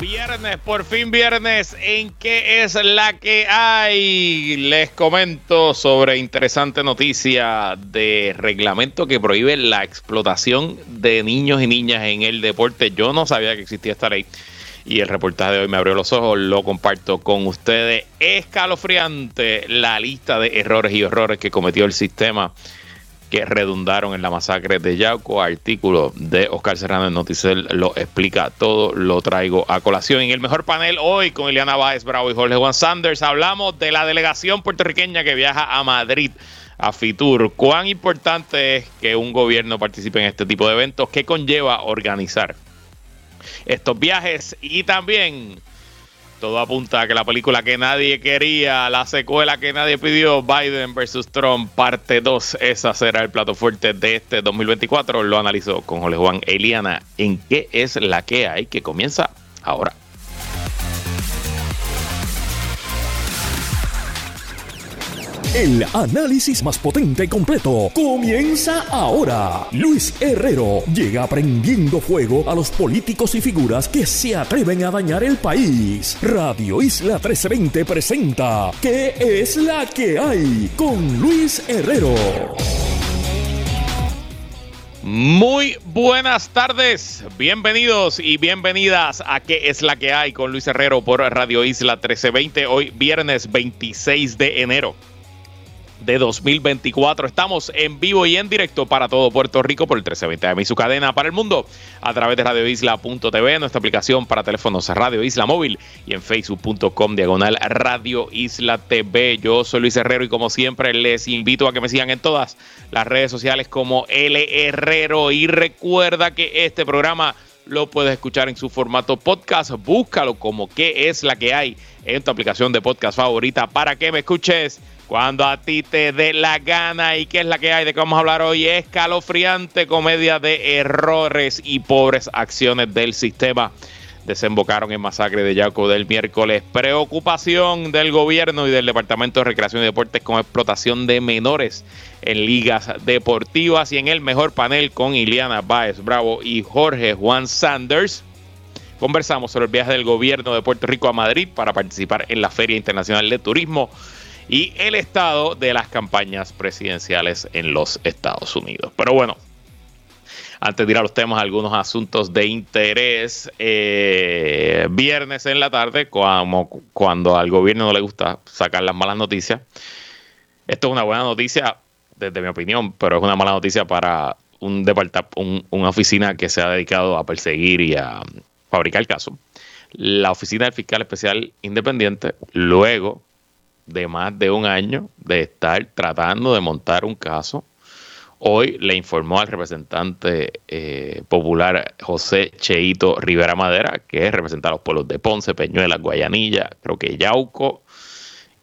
Viernes, por fin viernes, ¿en qué es la que hay? Les comento sobre interesante noticia de reglamento que prohíbe la explotación de niños y niñas en el deporte. Yo no sabía que existía esta ley y el reportaje de hoy me abrió los ojos, lo comparto con ustedes. Escalofriante la lista de errores y horrores que cometió el sistema que redundaron en la masacre de Yauco. Artículo de Oscar Serrano en Noticel lo explica todo, lo traigo a colación. En el mejor panel hoy con Eliana Báez Bravo y Jorge Juan Sanders hablamos de la delegación puertorriqueña que viaja a Madrid a Fitur. ¿Cuán importante es que un gobierno participe en este tipo de eventos? ¿Qué conlleva organizar estos viajes? Y también todo apunta a que la película que nadie quería, la secuela que nadie pidió, Biden versus Trump, parte 2, esa será el plato fuerte de este 2024. Lo analizó con Jorge Juan Eliana. ¿En qué es la que hay que comienza ahora? El análisis más potente y completo comienza ahora. Luis Herrero llega prendiendo fuego a los políticos y figuras que se atreven a dañar el país. Radio Isla 1320 presenta ¿Qué es la que hay? Con Luis Herrero. Muy buenas tardes, bienvenidos y bienvenidas a ¿Qué es la que hay? con Luis Herrero por Radio Isla 1320, hoy viernes 26 de enero de 2024. Estamos en vivo y en directo para todo Puerto Rico por el 1320 AM y su cadena para el mundo a través de radioisla.tv, nuestra aplicación para teléfonos Radio Isla Móvil y en facebook.com diagonal Radio Isla TV. Yo soy Luis Herrero y como siempre les invito a que me sigan en todas las redes sociales como L Herrero y recuerda que este programa lo puedes escuchar en su formato podcast. Búscalo como qué es la que hay en tu aplicación de podcast favorita para que me escuches cuando a ti te dé la gana. ¿Y qué es la que hay de que vamos a hablar hoy? Escalofriante comedia de errores y pobres acciones del sistema. Desembocaron en masacre de Yaco del miércoles. Preocupación del gobierno y del Departamento de Recreación y Deportes con explotación de menores en ligas deportivas. Y en el mejor panel con Iliana Baez Bravo y Jorge Juan Sanders. Conversamos sobre el viaje del gobierno de Puerto Rico a Madrid para participar en la Feria Internacional de Turismo y el estado de las campañas presidenciales en los Estados Unidos. Pero bueno, antes de ir a los temas, algunos asuntos de interés. Eh, viernes en la tarde, cuando, cuando al gobierno no le gusta sacar las malas noticias. Esto es una buena noticia, desde mi opinión, pero es una mala noticia para un una oficina que se ha dedicado a perseguir y a fabricar casos. La oficina del fiscal especial independiente, luego de más de un año de estar tratando de montar un caso. Hoy le informó al representante eh, popular José Cheito Rivera Madera, que es representar a los pueblos de Ponce, Peñuelas, Guayanilla, creo que Yauco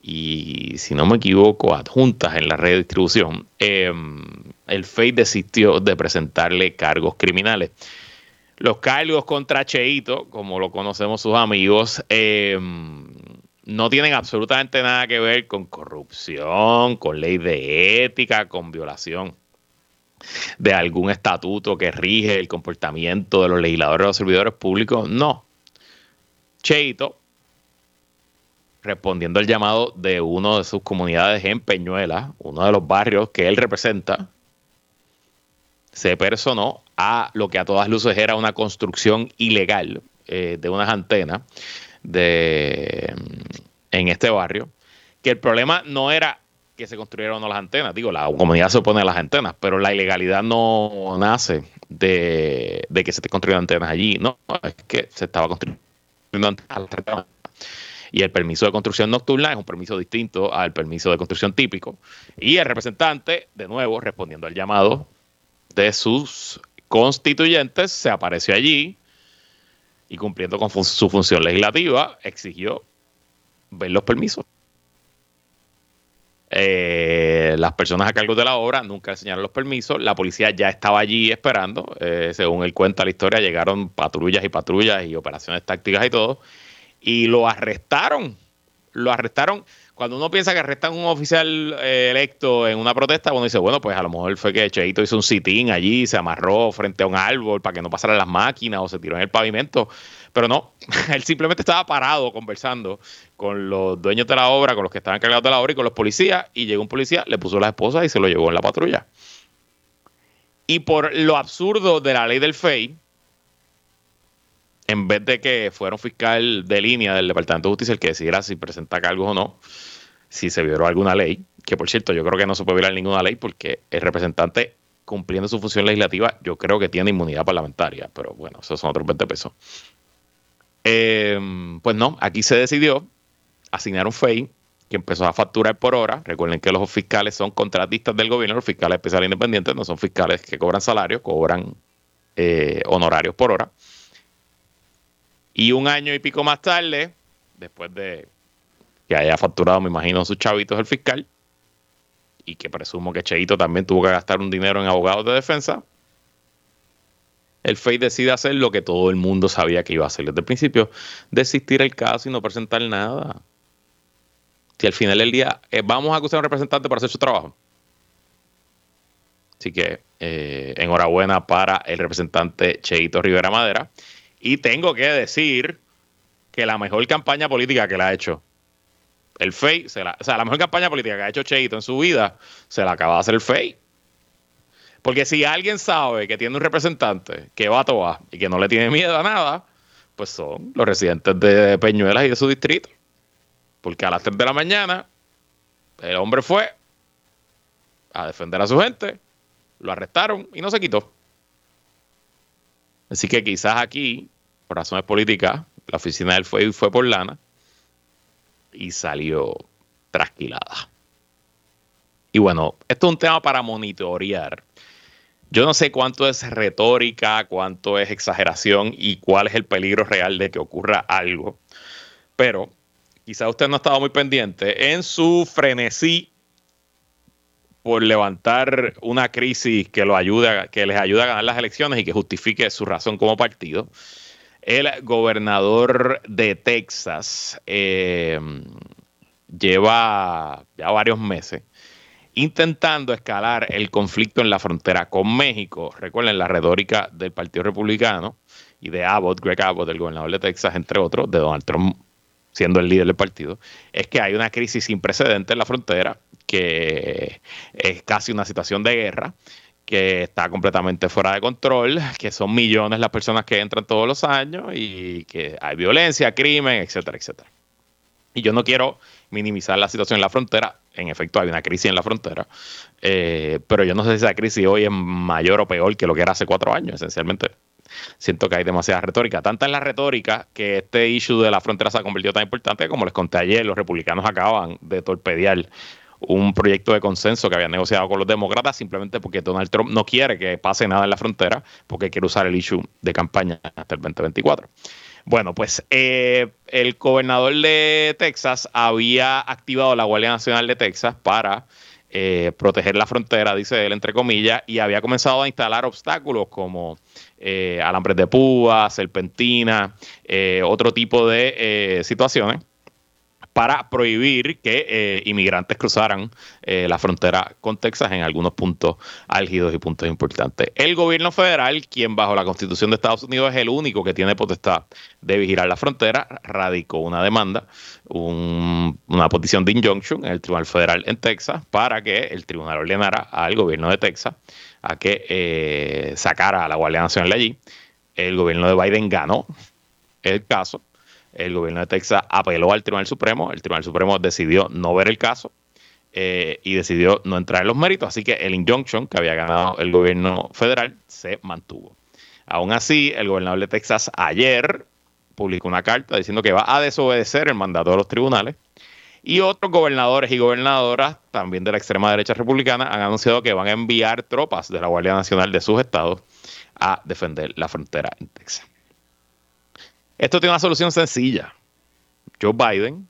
y, si no me equivoco, adjuntas en la red de distribución. Em, el FEI desistió de presentarle cargos criminales. Los cargos contra Cheito, como lo conocemos sus amigos, eh, no tienen absolutamente nada que ver con corrupción, con ley de ética, con violación de algún estatuto que rige el comportamiento de los legisladores o los servidores públicos. No. Cheito, respondiendo al llamado de uno de sus comunidades en Peñuela, uno de los barrios que él representa, se personó a lo que a todas luces era una construcción ilegal eh, de unas antenas de, en este barrio, que el problema no era que se construyeran las antenas, digo, la comunidad se opone a las antenas, pero la ilegalidad no nace de, que se te construyan antenas allí, no, es que se estaba construyendo antenas. Y el permiso de construcción nocturna es un permiso distinto al permiso de construcción típico. Y el representante, de nuevo, respondiendo al llamado de sus constituyentes, se apareció allí y cumpliendo con su función legislativa, exigió ver los permisos. Eh, las personas a cargo de la obra nunca enseñaron los permisos. La policía ya estaba allí esperando. Eh, según él cuenta la historia, llegaron patrullas y patrullas y operaciones tácticas y todo. Y lo arrestaron lo arrestaron. Cuando uno piensa que arrestan un oficial eh, electo en una protesta, uno dice, bueno, pues a lo mejor fue que Cheito hizo un sit-in allí, se amarró frente a un árbol para que no pasaran las máquinas o se tiró en el pavimento. Pero no, él simplemente estaba parado conversando con los dueños de la obra, con los que estaban encargados de la obra y con los policías, y llegó un policía, le puso la esposa y se lo llevó en la patrulla. Y por lo absurdo de la ley del FEI, en vez de que fuera un fiscal de línea del Departamento de Justicia el que decidiera si presenta cargos o no, si se violó alguna ley, que por cierto yo creo que no se puede violar ninguna ley porque el representante cumpliendo su función legislativa yo creo que tiene inmunidad parlamentaria, pero bueno, esos son otros 20 pesos. Em, pues no, aquí se decidió asignar un FEI que empezó a facturar por hora. Recuerden que los fiscales son contratistas del gobierno, los fiscales especiales independientes no son fiscales que cobran salario, cobran eh, honorarios por hora. Y un año y pico más tarde, después de que haya facturado, me imagino, sus chavitos el fiscal, y que presumo que Cheito también tuvo que gastar un dinero en abogados de defensa, el FEI decide hacer lo que todo el mundo sabía que iba a hacer desde el principio, desistir el caso y no presentar nada. Si al final del día eh, vamos a acusar a un representante para hacer su trabajo. Así que eh, enhorabuena para el representante Cheito Rivera Madera. Y tengo que decir que la mejor campaña política que le ha hecho el FEI, o sea, la mejor campaña política que ha hecho Cheito en su vida, se la acaba de hacer el FEI. Porque si alguien sabe que tiene un representante que va a toa y que no le tiene miedo a nada, pues son los residentes de Peñuelas y de su distrito. Porque a las 3 de la mañana el hombre fue a defender a su gente, lo arrestaron y no se quitó. Así que quizás aquí por razones políticas, la oficina del fue, fue por lana y salió trasquilada. Y bueno, esto es un tema para monitorear. Yo no sé cuánto es retórica, cuánto es exageración y cuál es el peligro real de que ocurra algo. Pero quizá usted no ha estado muy pendiente en su frenesí por levantar una crisis que lo ayude, que les ayude a ganar las elecciones y que justifique su razón como partido el gobernador de Texas eh, lleva ya varios meses intentando escalar el conflicto en la frontera con México. Recuerden la retórica del Partido Republicano y de Abbott, Greg Abbott, el gobernador de Texas, entre otros, de Donald Trump siendo el líder del partido, es que hay una crisis sin precedentes en la frontera, que es casi una situación de guerra, que está completamente fuera de control, que son millones las personas que entran todos los años y que hay violencia, crimen, etcétera, etcétera. Y yo no quiero minimizar la situación en la frontera. En efecto, hay una crisis en la frontera. Eh, pero yo no sé si esa crisis hoy es mayor o peor que lo que era hace cuatro años, esencialmente. Siento que hay demasiada retórica. Tanta es la retórica que este issue de la frontera se ha convertido tan importante que, como les conté ayer, los republicanos acaban de torpedear un proyecto de consenso que había negociado con los demócratas simplemente porque Donald Trump no quiere que pase nada en la frontera porque quiere usar el issue de campaña hasta el 2024. Bueno, pues eh, el gobernador de Texas había activado la Guardia Nacional de Texas para eh, proteger la frontera, dice él, entre comillas, y había comenzado a instalar obstáculos como eh, alambres de púa, serpentina, otro tipo de situaciones para prohibir que eh, inmigrantes cruzaran eh, la frontera con Texas en algunos puntos álgidos y puntos importantes. El gobierno federal, quien bajo la constitución de Estados Unidos es el único que tiene potestad de vigilar la frontera, radicó una demanda, una petición de injunction en el Tribunal Federal en Texas para que el tribunal ordenara al gobierno de Texas a que eh, sacara a la Guardia Nacional de allí. El gobierno de Biden ganó el caso el gobierno de Texas apeló al Tribunal Supremo, el Tribunal Supremo decidió no ver el caso eh, y decidió no entrar en los méritos, así que el injunction que había ganado el gobierno federal se mantuvo. Aún así, el gobernador de Texas ayer publicó una carta diciendo que va a desobedecer el mandato de los tribunales y otros gobernadores y gobernadoras, también de la extrema derecha republicana, han anunciado que van a enviar tropas de la Guardia Nacional de sus estados a defender la frontera en Texas. Esto tiene una solución sencilla. Joe Biden,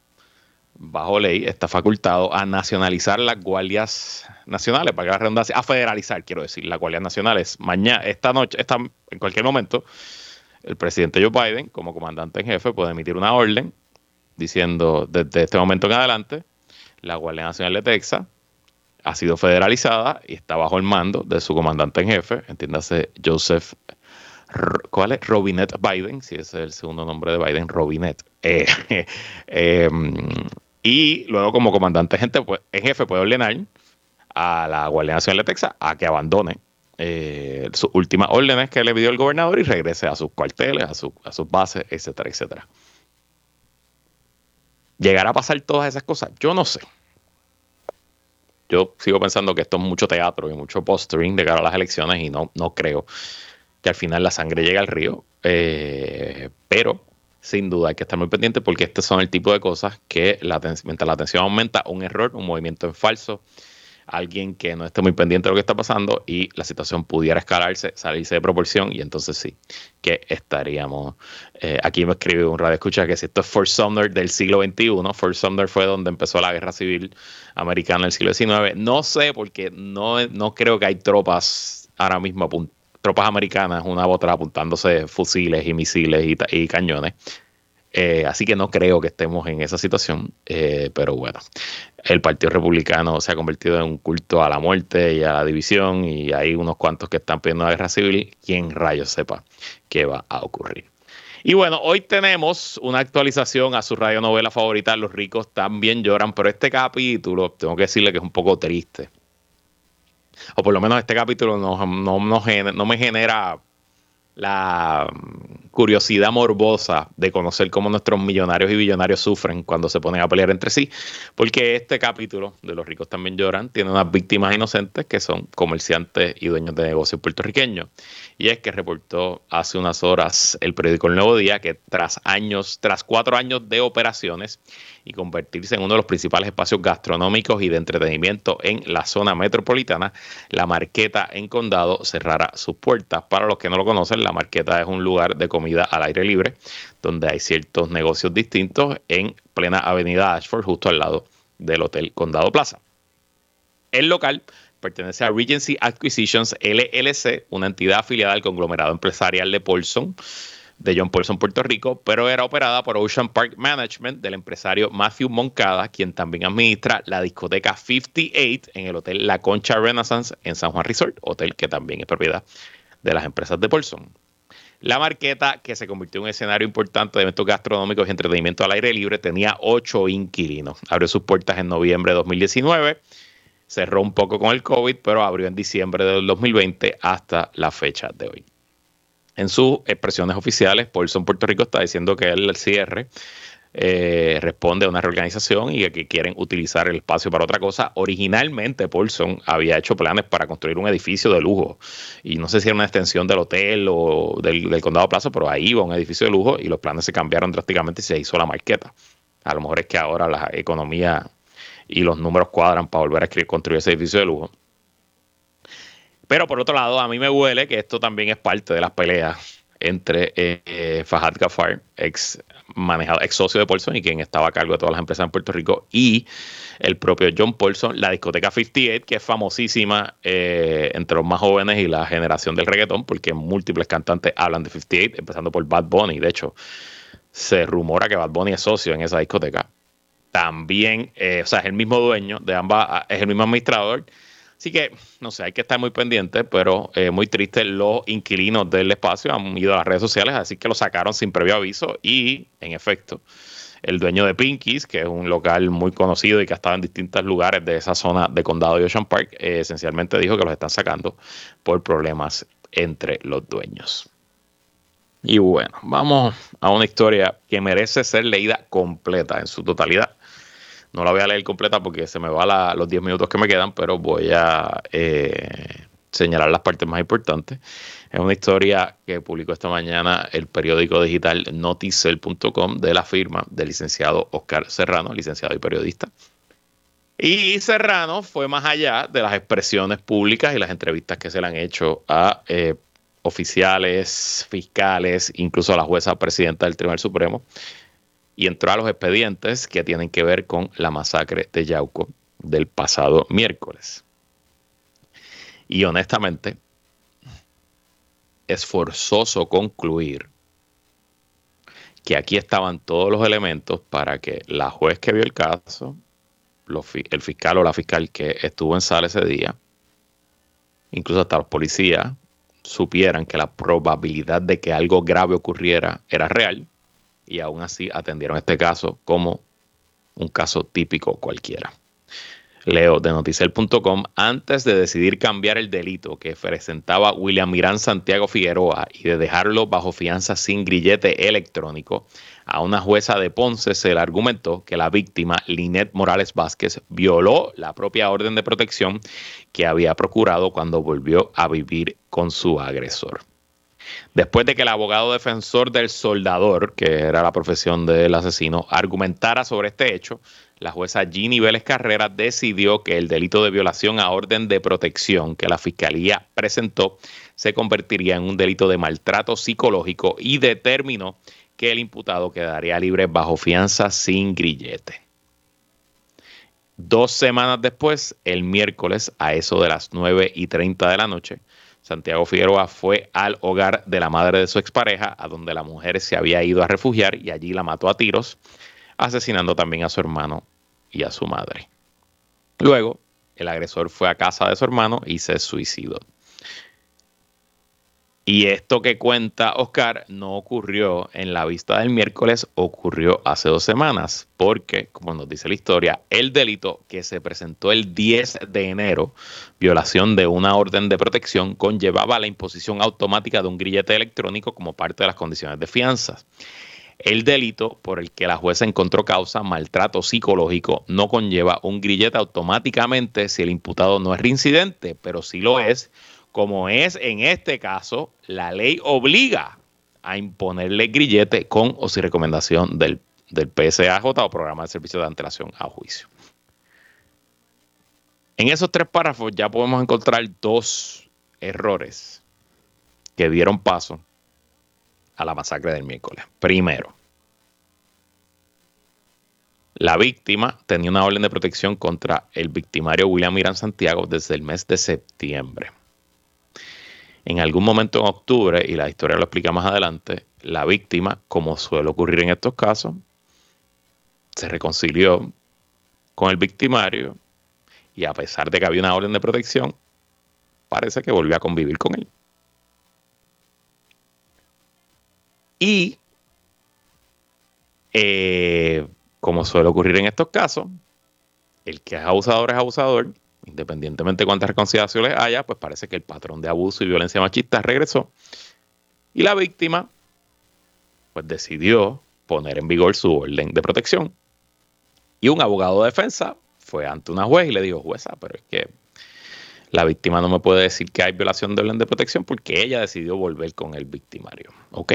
bajo ley, está facultado a nacionalizar las guardias nacionales, para que la redundancia, a federalizar, quiero decir, las guardias nacionales. Mañana, esta noche, en cualquier momento, el presidente Joe Biden, como comandante en jefe, puede emitir una orden diciendo desde este momento en adelante, la Guardia Nacional de Texas ha sido federalizada y está bajo el mando de su comandante en jefe, entiéndase Joseph, ¿cuál es? Robinette Biden, si ese es el segundo nombre de Biden, Robinette. Eh, em, y luego como comandante pues, en jefe puede ordenar a la Guardia Nacional de Texas a que abandone eh, sus últimas órdenes que le pidió el gobernador y regrese a sus cuarteles, a, a sus bases, etcétera, etcétera. ¿Llegará a pasar todas esas cosas? Yo no sé. Yo sigo pensando que esto es mucho teatro y mucho postering de cara a las elecciones y no, no creo que al final la sangre llegue al río. Eh, pero sin duda hay que estar muy pendiente porque estos son el tipo de cosas que la, mientras la tensión aumenta, un error, un movimiento en falso, alguien que no esté muy pendiente de lo que está pasando y la situación pudiera escalarse, salirse de proporción y entonces sí, que estaríamos. Eh, aquí me escribe un radio escucha que si esto es Fort Sumner del siglo XXI, Fort Sumner fue donde empezó la guerra civil americana en el siglo XIX. No sé porque no, no creo que hay tropas ahora mismo tropas americanas, una a otra apuntándose fusiles y misiles y, cañones. Eh, así que no creo que estemos en esa situación, eh, pero bueno, el Partido Republicano se ha convertido en un culto a la muerte y a la división y hay unos cuantos que están pidiendo la guerra civil, quien rayos sepa qué va a ocurrir. Y bueno, hoy tenemos una actualización a su radionovela favorita, Los ricos también lloran, pero este capítulo, tengo que decirle que es un poco triste. O por lo menos este capítulo no, no, no me genera la curiosidad morbosa de conocer cómo nuestros millonarios y billonarios sufren cuando se ponen a pelear entre sí, porque este capítulo de Los ricos también lloran tiene unas víctimas inocentes que son comerciantes y dueños de negocios puertorriqueños. Y es que reportó hace unas horas el periódico El Nuevo Día que tras años, tras cuatro años de operaciones y convertirse en uno de los principales espacios gastronómicos y de entretenimiento en la zona metropolitana, la Marqueta en Condado cerrará sus puertas. Para los que no lo conocen, la Marqueta es un lugar de comida al aire libre donde hay ciertos negocios distintos en plena avenida Ashford, justo al lado del Hotel Condado Plaza. El local pertenece a Regency Acquisitions LLC, una entidad afiliada al conglomerado empresarial de Paulson de John Paulson, Puerto Rico, pero era operada por Ocean Park Management del empresario Matthew Moncada, quien también administra la discoteca 58 en el hotel La Concha Renaissance en San Juan Resort, hotel que también es propiedad de las empresas de Paulson. La marqueta, que se convirtió en un escenario importante de eventos gastronómicos y entretenimiento al aire libre, tenía ocho inquilinos. Abrió sus puertas en noviembre de 2019, cerró un poco con el COVID, pero abrió en diciembre del 2020 hasta la fecha de hoy. En sus expresiones oficiales, Paulson Puerto Rico está diciendo que el cierre eh, responde a una reorganización y que quieren utilizar el espacio para otra cosa. Originalmente, Paulson había hecho planes para construir un edificio de lujo y no sé si era una extensión del hotel o del, Condado Plaza, pero ahí iba un edificio de lujo y los planes se cambiaron drásticamente y se hizo la marqueta. A lo mejor es que ahora la economía y los números cuadran para volver a construir ese edificio de lujo. Pero por otro lado, a mí me huele que esto también es parte de las peleas entre eh, Gafar, ex manejado, ex socio de Paulson y quien estaba a cargo de todas las empresas en Puerto Rico, y el propio John Paulson, la discoteca 58, que es famosísima eh, entre los más jóvenes y la generación del reggaetón, porque múltiples cantantes hablan de 58, empezando por Bad Bunny. De hecho, se rumora que Bad Bunny es socio en esa discoteca. También, eh, o sea, es el mismo dueño de ambas, es el mismo administrador Así que, no sé, hay que estar muy pendiente, pero eh, muy triste. Los inquilinos del espacio han ido a las redes sociales, así que lo sacaron sin previo aviso y, en efecto, el dueño de Pinkies, que es un local muy conocido y que ha estado en distintos lugares de esa zona de condado de Ocean Park, eh, esencialmente dijo que los están sacando por problemas entre los dueños. Y bueno, vamos a una historia que merece ser leída completa en su totalidad. No la voy a leer completa porque se me va los 10 minutos que me quedan, pero voy a eh, señalar las partes más importantes. Es una historia que publicó esta mañana el periódico digital noticel.com de la firma del licenciado Oscar Serrano, licenciado y periodista. Y Serrano fue más allá de las expresiones públicas y las entrevistas que se le han hecho a eh, oficiales, fiscales, incluso a la jueza presidenta del Tribunal Supremo, y entró a los expedientes que tienen que ver con la masacre de Yauco del pasado miércoles. Y honestamente, es forzoso concluir que aquí estaban todos los elementos para que la juez que vio el caso, el fiscal o la fiscal que estuvo en sala ese día, incluso hasta los policías, supieran que la probabilidad de que algo grave ocurriera era real y aún así atendieron este caso como un caso típico cualquiera. Leo de noticiel.com, antes de decidir cambiar el delito que presentaba William Mirán Santiago Figueroa y de dejarlo bajo fianza sin grillete electrónico, a una jueza de Ponce se le argumentó que la víctima, Linet Morales Vázquez, violó la propia orden de protección que había procurado cuando volvió a vivir con su agresor. Después de que el abogado defensor del soldador, que era la profesión del asesino, argumentara sobre este hecho, la jueza Ginny Vélez Carrera decidió que el delito de violación a orden de protección que la fiscalía presentó se convertiría en un delito de maltrato psicológico y determinó que el imputado quedaría libre bajo fianza sin grillete. Dos semanas después, el miércoles, a eso de las 9 y 30 de la noche, Santiago Figueroa fue al hogar de la madre de su expareja, a donde la mujer se había ido a refugiar y allí la mató a tiros, asesinando también a su hermano y a su madre. Luego, el agresor fue a casa de su hermano y se suicidó. Y esto que cuenta Oscar no ocurrió en la vista del miércoles, ocurrió hace dos semanas, porque, como nos dice la historia, el delito que se presentó el 10 de enero, violación de una orden de protección, conllevaba la imposición automática de un grillete electrónico como parte de las condiciones de fianza. El delito por el que la jueza encontró causa, maltrato psicológico, no conlleva un grillete automáticamente si el imputado no es reincidente, pero si lo es, como es en este caso, la ley obliga a imponerle grillete con o sin recomendación del, del PSAJ o Programa de Servicio de Antelación a Juicio. En esos tres párrafos ya podemos encontrar dos errores que dieron paso a la masacre del miércoles. Primero, la víctima tenía una orden de protección contra el victimario William Mirán Santiago desde el mes de septiembre. En algún momento en octubre, y la historia lo explica más adelante, la víctima, como suele ocurrir en estos casos, se reconcilió con el victimario y a pesar de que había una orden de protección, parece que volvió a convivir con él. Y eh, como suele ocurrir en estos casos, el que es abusador es abusador independientemente de cuántas reconciliaciones haya, pues parece que el patrón de abuso y violencia machista regresó. Y la víctima, pues decidió poner en vigor su orden de protección. Y un abogado de defensa fue ante una juez y le dijo, jueza, pero es que la víctima no me puede decir que hay violación de orden de protección porque ella decidió volver con el victimario. Ok.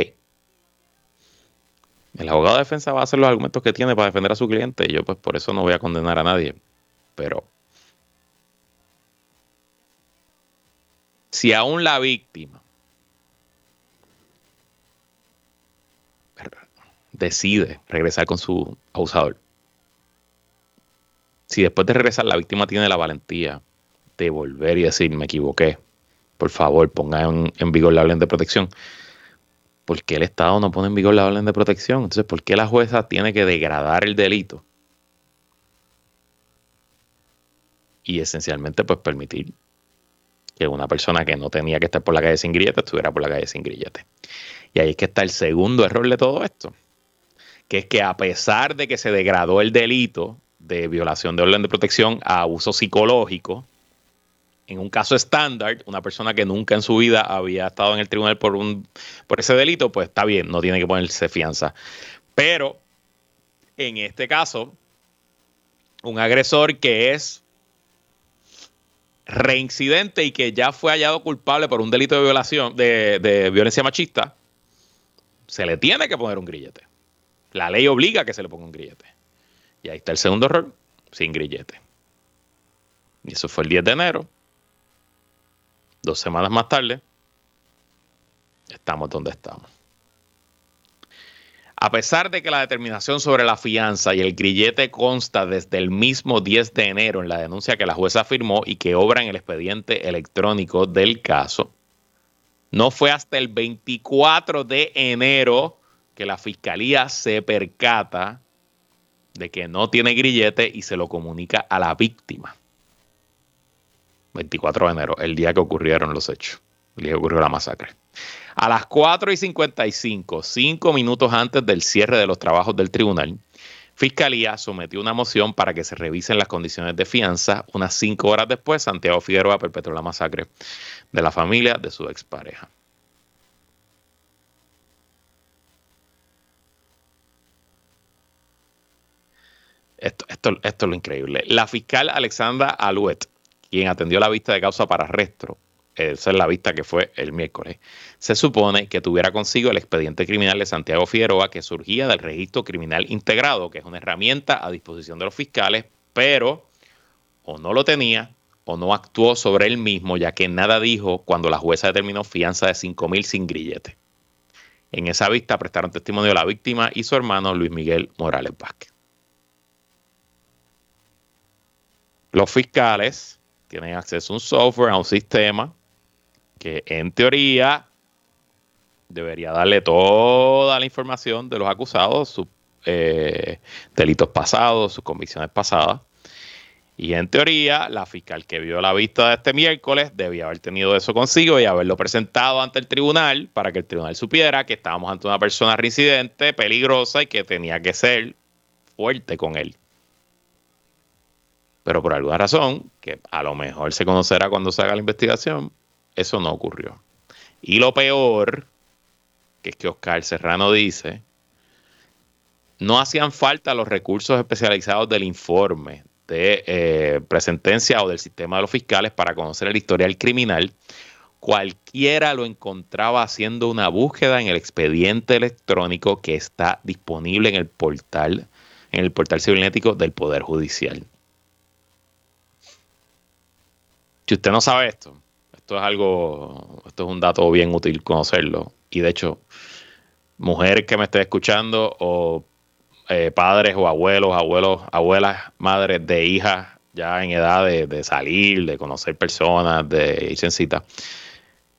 El abogado de defensa va a hacer los argumentos que tiene para defender a su cliente y yo pues por eso no voy a condenar a nadie. Pero si aún la víctima decide regresar con su abusador, si después de regresar la víctima tiene la valentía de volver y decir, me equivoqué, por favor ponga en, vigor la orden de protección, ¿por qué el Estado no pone en vigor la orden de protección? Entonces, ¿por qué la jueza tiene que degradar el delito? Y esencialmente, pues permitir que una persona que no tenía que estar por la calle sin grillete estuviera por la calle sin grillete. Y ahí es que está el segundo error de todo esto, que es que a pesar de que se degradó el delito de violación de orden de protección a abuso psicológico, en un caso estándar, una persona que nunca en su vida había estado en el tribunal por, un, por ese delito, pues está bien, no tiene que ponerse fianza. Pero en este caso, un agresor que es reincidente y que ya fue hallado culpable por un delito de violación, de, violencia machista, se le tiene que poner un grillete. La ley obliga a que se le ponga un grillete. Y ahí está el segundo error, sin grillete. Y eso fue el 10 de enero. Dos semanas más tarde, estamos donde estamos. A pesar de que la determinación sobre la fianza y el grillete consta desde el mismo 10 de enero en la denuncia que la jueza firmó y que obra en el expediente electrónico del caso, no fue hasta el 24 de enero que la fiscalía se percata de que no tiene grillete y se lo comunica a la víctima. 24 de enero, el día que ocurrieron los hechos, que ocurrió la masacre. A las 4 y 55, cinco minutos antes del cierre de los trabajos del tribunal, Fiscalía sometió una moción para que se revisen las condiciones de fianza. Unas cinco horas después, Santiago Figueroa perpetró la masacre de la familia de su expareja. Esto, esto, esto, es lo increíble. La fiscal Alexandra Aluet, quien atendió la vista de causa para arresto, esa es la vista que fue el miércoles, se supone que tuviera consigo el expediente criminal de Santiago Figueroa que surgía del registro criminal integrado, que es una herramienta a disposición de los fiscales, pero o no lo tenía o no actuó sobre él mismo, ya que nada dijo cuando la jueza determinó fianza de 5 mil sin grillete. En esa vista prestaron testimonio la víctima y su hermano Luis Miguel Morales Vázquez. Los fiscales tienen acceso a un software, a un sistema que en teoría debería darle toda la información de los acusados, sus eh, delitos pasados, sus convicciones pasadas. Y en teoría, la fiscal que vio la vista de este miércoles debía haber tenido eso consigo y haberlo presentado ante el tribunal para que el tribunal supiera que estábamos ante una persona residente, peligrosa y que tenía que ser fuerte con él. Pero por alguna razón, que a lo mejor se conocerá cuando se haga la investigación, eso no ocurrió. Y lo peor, que es que Oscar Serrano dice, no hacían falta los recursos especializados del informe de eh, presentencia o del sistema de los fiscales para conocer el historial criminal. Cualquiera lo encontraba haciendo una búsqueda en el expediente electrónico que está disponible en el portal, en el portal cibernético del Poder Judicial. Si usted no sabe esto, esto es algo, esto es un dato bien útil conocerlo. Y de hecho, mujer que me esté escuchando o eh, padres o abuelos, abuelos, abuelas, madres de hijas ya en edad de, salir, de conocer personas, de irse en cita.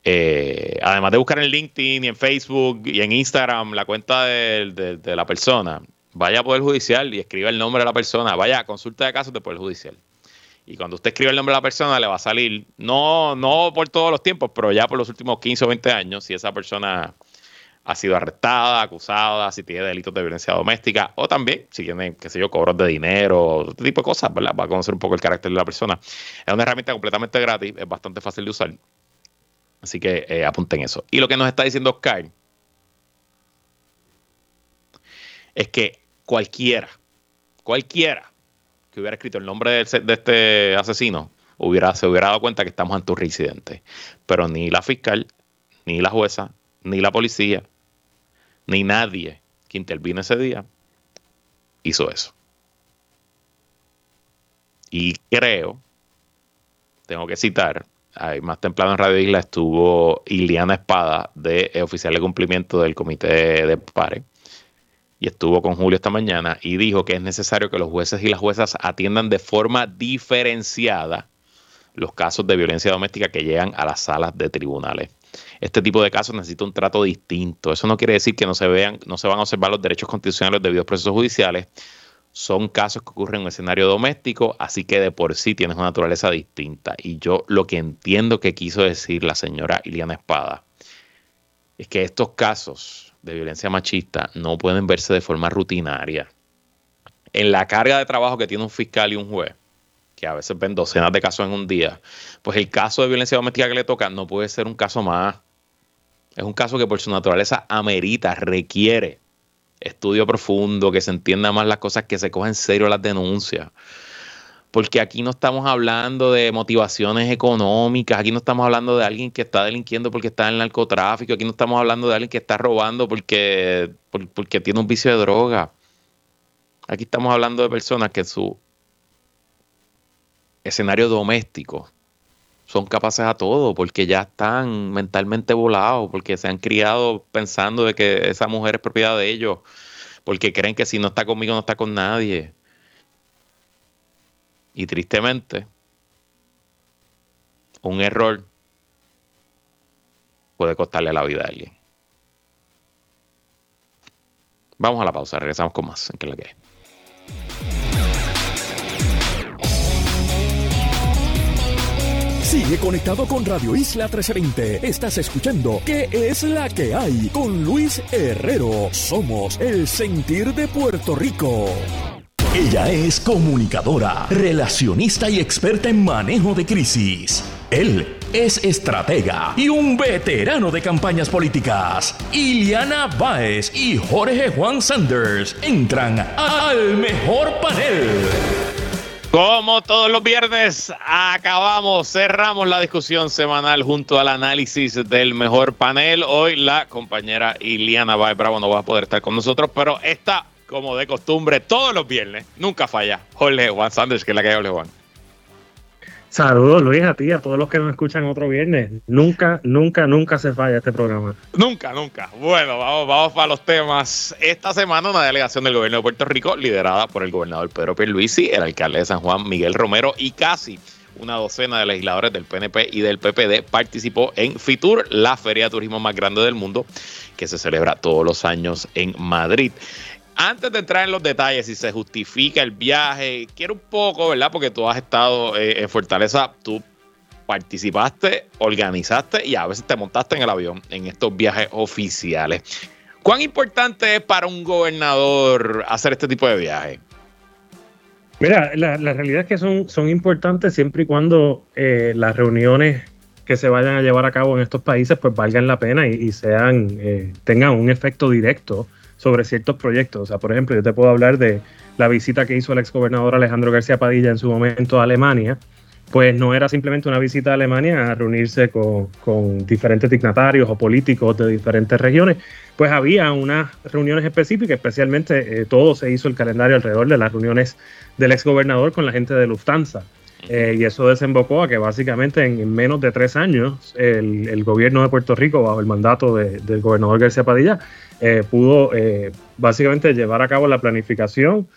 Eh, además de buscar en LinkedIn y en Facebook y en Instagram la cuenta de, de la persona, vaya a Poder Judicial y escriba el nombre de la persona, vaya a consulta de casos de Poder Judicial. Y cuando usted escribe el nombre de la persona, le va a salir, no, no por todos los tiempos, pero ya por los últimos 15 o 20 años, si esa persona ha sido arrestada, acusada, si tiene delitos de violencia doméstica, o también si tiene, qué sé yo, cobros de dinero, otro tipo de cosas, ¿verdad? Va a conocer un poco el carácter de la persona. Es una herramienta completamente gratis, es bastante fácil de usar. Así que eh, apunten eso. Y lo que nos está diciendo Oscar es que cualquiera, cualquiera que hubiera escrito el nombre de, este asesino, se hubiera dado cuenta que estamos ante un reincidente. Pero ni la fiscal, ni la jueza, ni la policía, ni nadie que intervino ese día hizo eso. Y creo, tengo que citar, más temprano en Radio Isla estuvo Iliana Espada, de oficial de cumplimiento del comité de PARE, y estuvo con Julio esta mañana y dijo que es necesario que los jueces y las juezas atiendan de forma diferenciada los casos de violencia doméstica que llegan a las salas de tribunales. Este tipo de casos necesita un trato distinto. Eso no quiere decir que no se vean, no se van a observar los derechos constitucionales debido a procesos judiciales. Son casos que ocurren en un escenario doméstico, así que de por sí tienes una naturaleza distinta. Y yo lo que entiendo que quiso decir la señora Iliana Espada es que estos casos de violencia machista no pueden verse de forma rutinaria. En la carga de trabajo que tiene un fiscal y un juez, que a veces ven docenas de casos en un día, pues el caso de violencia doméstica que le toca no puede ser un caso más. Es un caso que por su naturaleza amerita, requiere estudio profundo, que se entienda más las cosas, que se cogen en serio las denuncias porque aquí no estamos hablando de motivaciones económicas, aquí no estamos hablando de alguien que está delinquiendo porque está en el narcotráfico, aquí no estamos hablando de alguien que está robando porque, porque tiene un vicio de droga. Aquí estamos hablando de personas que en su escenario doméstico son capaces a todo, porque ya están mentalmente volados, porque se han criado pensando de que esa mujer es propiedad de ellos, porque creen que si no está conmigo no está con nadie y tristemente, un error puede costarle la vida a alguien. Vamos a la pausa, regresamos con más que que Sigue conectado con Radio Isla 1320. Estás escuchando ¿Qué es la que hay? Con Luis Herrero. Somos el sentir de Puerto Rico. Ella es comunicadora, relacionista y experta en manejo de crisis. Él es estratega y un veterano de campañas políticas. Iliana Báez y Jorge Juan Sanders entran al mejor panel. Como todos los viernes, acabamos, cerramos la discusión semanal junto al análisis del mejor panel. Hoy la compañera Iliana Baez Bravo no va a poder estar con nosotros, pero está como de costumbre todos los viernes, nunca falla. Jorge Juan Sanders, que es la que hay, Jorge Juan. Saludos Luis a ti, a todos los que nos escuchan otro viernes. Nunca, nunca, nunca se falla este programa. Nunca, nunca. Bueno, vamos, vamos para los temas. Esta semana una delegación del gobierno de Puerto Rico liderada por el gobernador Pedro Pierluisi, el alcalde de San Juan Miguel Romero y casi una docena de legisladores del PNP y del PPD participó en FITUR, la feria de turismo más grande del mundo que se celebra todos los años en Madrid. Antes de entrar en los detalles, si se justifica el viaje, quiero un poco, ¿verdad? Porque tú has estado eh, en Fortaleza, tú participaste, organizaste y a veces te montaste en el avión en estos viajes oficiales. ¿Cuán importante es para un gobernador hacer este tipo de viajes? Mira, la, realidad es que son, son importantes siempre y cuando eh, las reuniones que se vayan a llevar a cabo en estos países pues valgan la pena y, sean eh, tengan un efecto directo sobre ciertos proyectos. O sea, por ejemplo, yo te puedo hablar de la visita que hizo el exgobernador Alejandro García Padilla en su momento a Alemania. Pues no era simplemente una visita a Alemania a reunirse con, diferentes dignatarios o políticos de diferentes regiones, pues había unas reuniones específicas, especialmente eh, todo se hizo el calendario alrededor de las reuniones del exgobernador con la gente de Lufthansa. Eh, y eso desembocó a que básicamente en, menos de tres años el, gobierno de Puerto Rico, bajo el mandato del gobernador García Padilla, eh, pudo eh, básicamente llevar a cabo la planificación,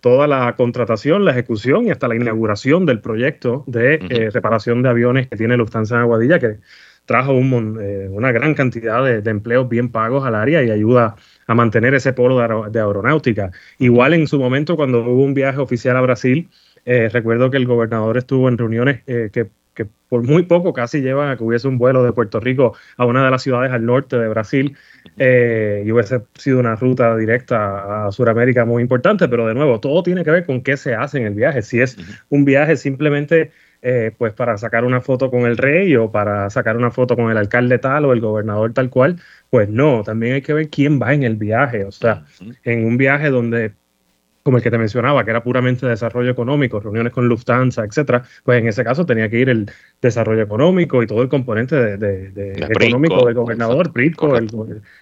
toda la contratación, la ejecución y hasta la inauguración del proyecto de reparación de aviones que tiene Lufthansa en Aguadilla, que trajo una gran cantidad de, empleos bien pagos al área y ayuda a mantener ese polo de aeronáutica. Igual en su momento, cuando hubo un viaje oficial a Brasil, eh, recuerdo que el gobernador estuvo en reuniones eh, que, por muy poco casi llevan a que hubiese un vuelo de Puerto Rico a una de las ciudades al norte de Brasil eh, y hubiese sido una ruta directa a Sudamérica muy importante, pero de nuevo, todo tiene que ver con qué se hace en el viaje. Si es un viaje simplemente pues para sacar una foto con el rey o para sacar una foto con el alcalde tal o el gobernador tal cual, pues no, también hay que ver quién va en el viaje. O sea, en un viaje donde como el que te mencionaba, que era puramente desarrollo económico, reuniones con Lufthansa, etcétera, pues en ese caso tenía que ir el desarrollo económico y todo el componente de, económico del gobernador, PRITCO,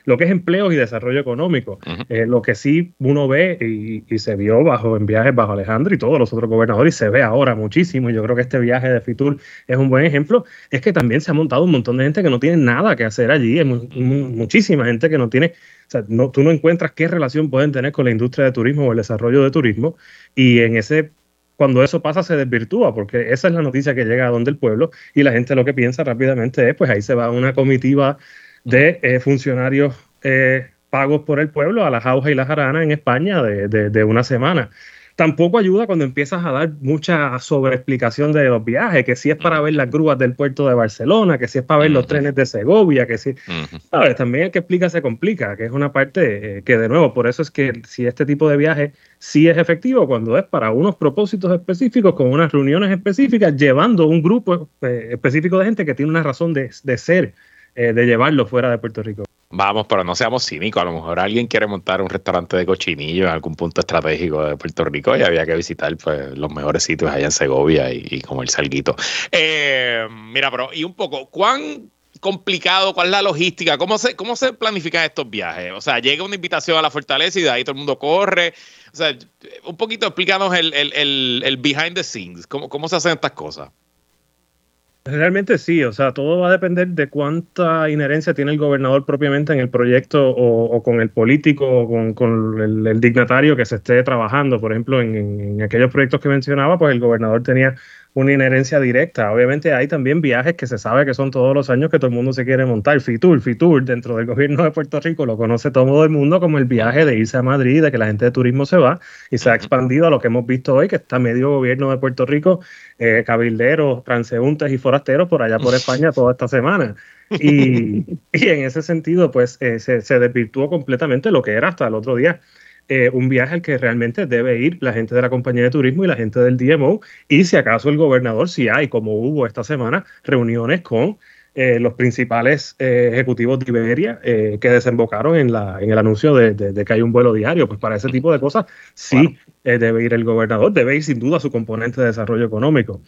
lo que es empleo y desarrollo económico. Eh, lo que sí uno ve y, se vio bajo en viajes bajo Alejandro y todos los otros gobernadores, y se ve ahora muchísimo, y yo creo que este viaje de Fitur es un buen ejemplo, es que también se ha montado un montón de gente que no tiene nada que hacer allí, hay muchísima gente que no tiene o sea, no, tú no encuentras qué relación pueden tener con la industria de turismo o el desarrollo de turismo. Y en ese, cuando eso pasa, se desvirtúa, porque esa es la noticia que llega a donde el pueblo y la gente lo que piensa rápidamente es, pues ahí se va una comitiva de eh, funcionarios eh, pagos por el pueblo a la jauja y la jarana en España de, de una semana. Tampoco ayuda cuando empiezas a dar mucha sobreexplicación de los viajes, que si es para ver las grúas del puerto de Barcelona, que si es para ver los trenes de Segovia, que si... ver, También el que explica se complica, que es una parte eh, que de nuevo, por eso es que si este tipo de viaje sí es efectivo cuando es para unos propósitos específicos, con unas reuniones específicas, llevando un grupo eh, específico de gente que tiene una razón de, ser, eh, de llevarlo fuera de Puerto Rico. Vamos, pero no seamos cínicos. A lo mejor alguien quiere montar un restaurante de cochinillo en algún punto estratégico de Puerto Rico y había que visitar pues, los mejores sitios allá en Segovia y, como el salguito. Eh, mira, pero y un poco, ¿cuán complicado? ¿Cuál es la logística? ¿Cómo se, cómo se planifican estos viajes? O sea, llega una invitación a la fortaleza y de ahí todo el mundo corre. O sea, un poquito explícanos el, el, el, behind the scenes. ¿Cómo, ¿Cómo se hacen estas cosas? Realmente sí, o sea, todo va a depender de cuánta inherencia tiene el gobernador propiamente en el proyecto o, con el político o con, el, dignatario que se esté trabajando. Por ejemplo, en, aquellos proyectos que mencionaba, pues el gobernador tenía una inherencia directa. Obviamente hay también viajes que se sabe que son todos los años que todo el mundo se quiere montar. Fitur, Fitur, dentro del gobierno de Puerto Rico lo conoce todo el mundo como el viaje de irse a Madrid, de que la gente de turismo se va y se ha expandido a lo que hemos visto hoy, que está medio gobierno de Puerto Rico, eh, cabilderos, transeúntes y forasteros por allá por España toda esta semana. Y, en ese sentido, pues eh, se, se desvirtuó completamente lo que era hasta el otro día. Eh, un viaje al que realmente debe ir la gente de la compañía de turismo y la gente del DMO, y si acaso el gobernador, si hay, como hubo esta semana, reuniones con eh, los principales eh, ejecutivos de Iberia que desembocaron en, la, en el anuncio de, que hay un vuelo diario. Pues para ese tipo de cosas sí debe ir el gobernador, debe ir sin duda su componente de desarrollo económico.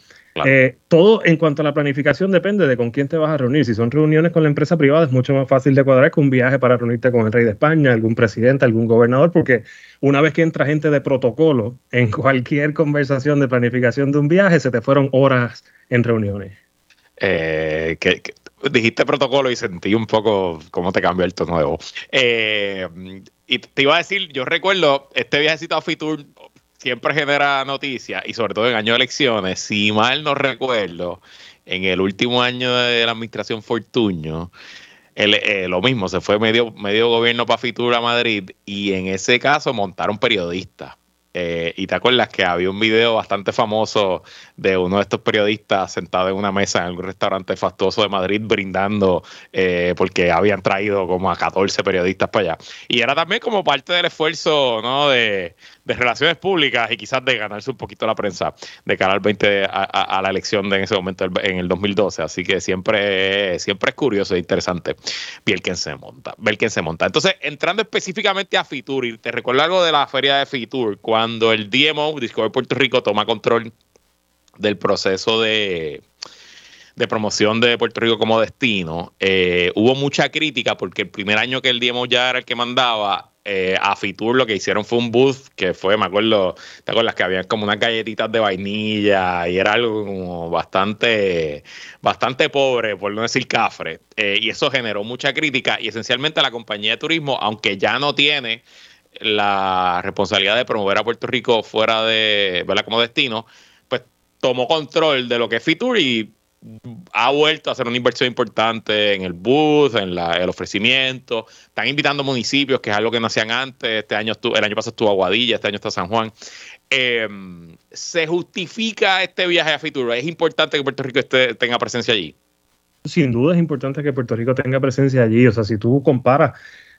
todo en cuanto a la planificación depende de con quién te vas a reunir. Si son reuniones con la empresa privada es mucho más fácil de cuadrar que un viaje para reunirte con el rey de España, algún presidente, algún gobernador, porque una vez que entra gente de protocolo en cualquier conversación de planificación de un viaje, se te fueron horas en reuniones. Eh, que, dijiste protocolo y sentí un poco cómo te cambió el tono de voz. Eh, y te iba a decir, yo recuerdo este viajecito a Fitur siempre genera noticias y sobre todo en año de elecciones. Si mal no recuerdo, en el último año de la administración Fortuño, eh, lo mismo, se fue medio, medio gobierno para Fitur a Madrid y en ese caso montaron periodistas eh, y te acuerdas que había un video bastante famoso de uno de estos periodistas sentado en una mesa en algún restaurante fastuoso de Madrid brindando eh, porque habían traído como a 14 periodistas para allá. Y era también como parte del esfuerzo ¿no? de, de relaciones públicas y quizás de ganarse un poquito la prensa de cara al 20 a, la elección de en ese momento en el 2012. Así que siempre, siempre es curioso e interesante ver quién se monta, ver quién se monta. Entonces, entrando específicamente a Fitur, y te recuerdo algo de la feria de Fitur, cuando el DMO, Discovery Puerto Rico, toma control del proceso de, de promoción de Puerto Rico como destino, eh, hubo mucha crítica porque el primer año que el DMO ya era el que mandaba, eh, a Fitur lo que hicieron fue un booth que fue, me acuerdo, ¿te acuerdas que había como unas galletitas de vainilla y era algo bastante, bastante pobre, por no decir cafre? Eh, y eso generó mucha crítica y esencialmente la compañía de turismo, aunque ya no tiene la responsabilidad de promover a Puerto Rico fuera de, ¿verdad? Como destino, tomó control de lo que es Fitur y ha vuelto a hacer una inversión importante en el bus, en el ofrecimiento. Están invitando municipios, que es algo que no hacían antes. Este año estuvo, el año pasado estuvo Aguadilla, este año está San Juan. Em, ¿Se justifica este viaje a Fitur? ¿Es importante que Puerto Rico esté, tenga presencia allí? Sin duda es importante que Puerto Rico tenga presencia allí. O sea, si tú comparas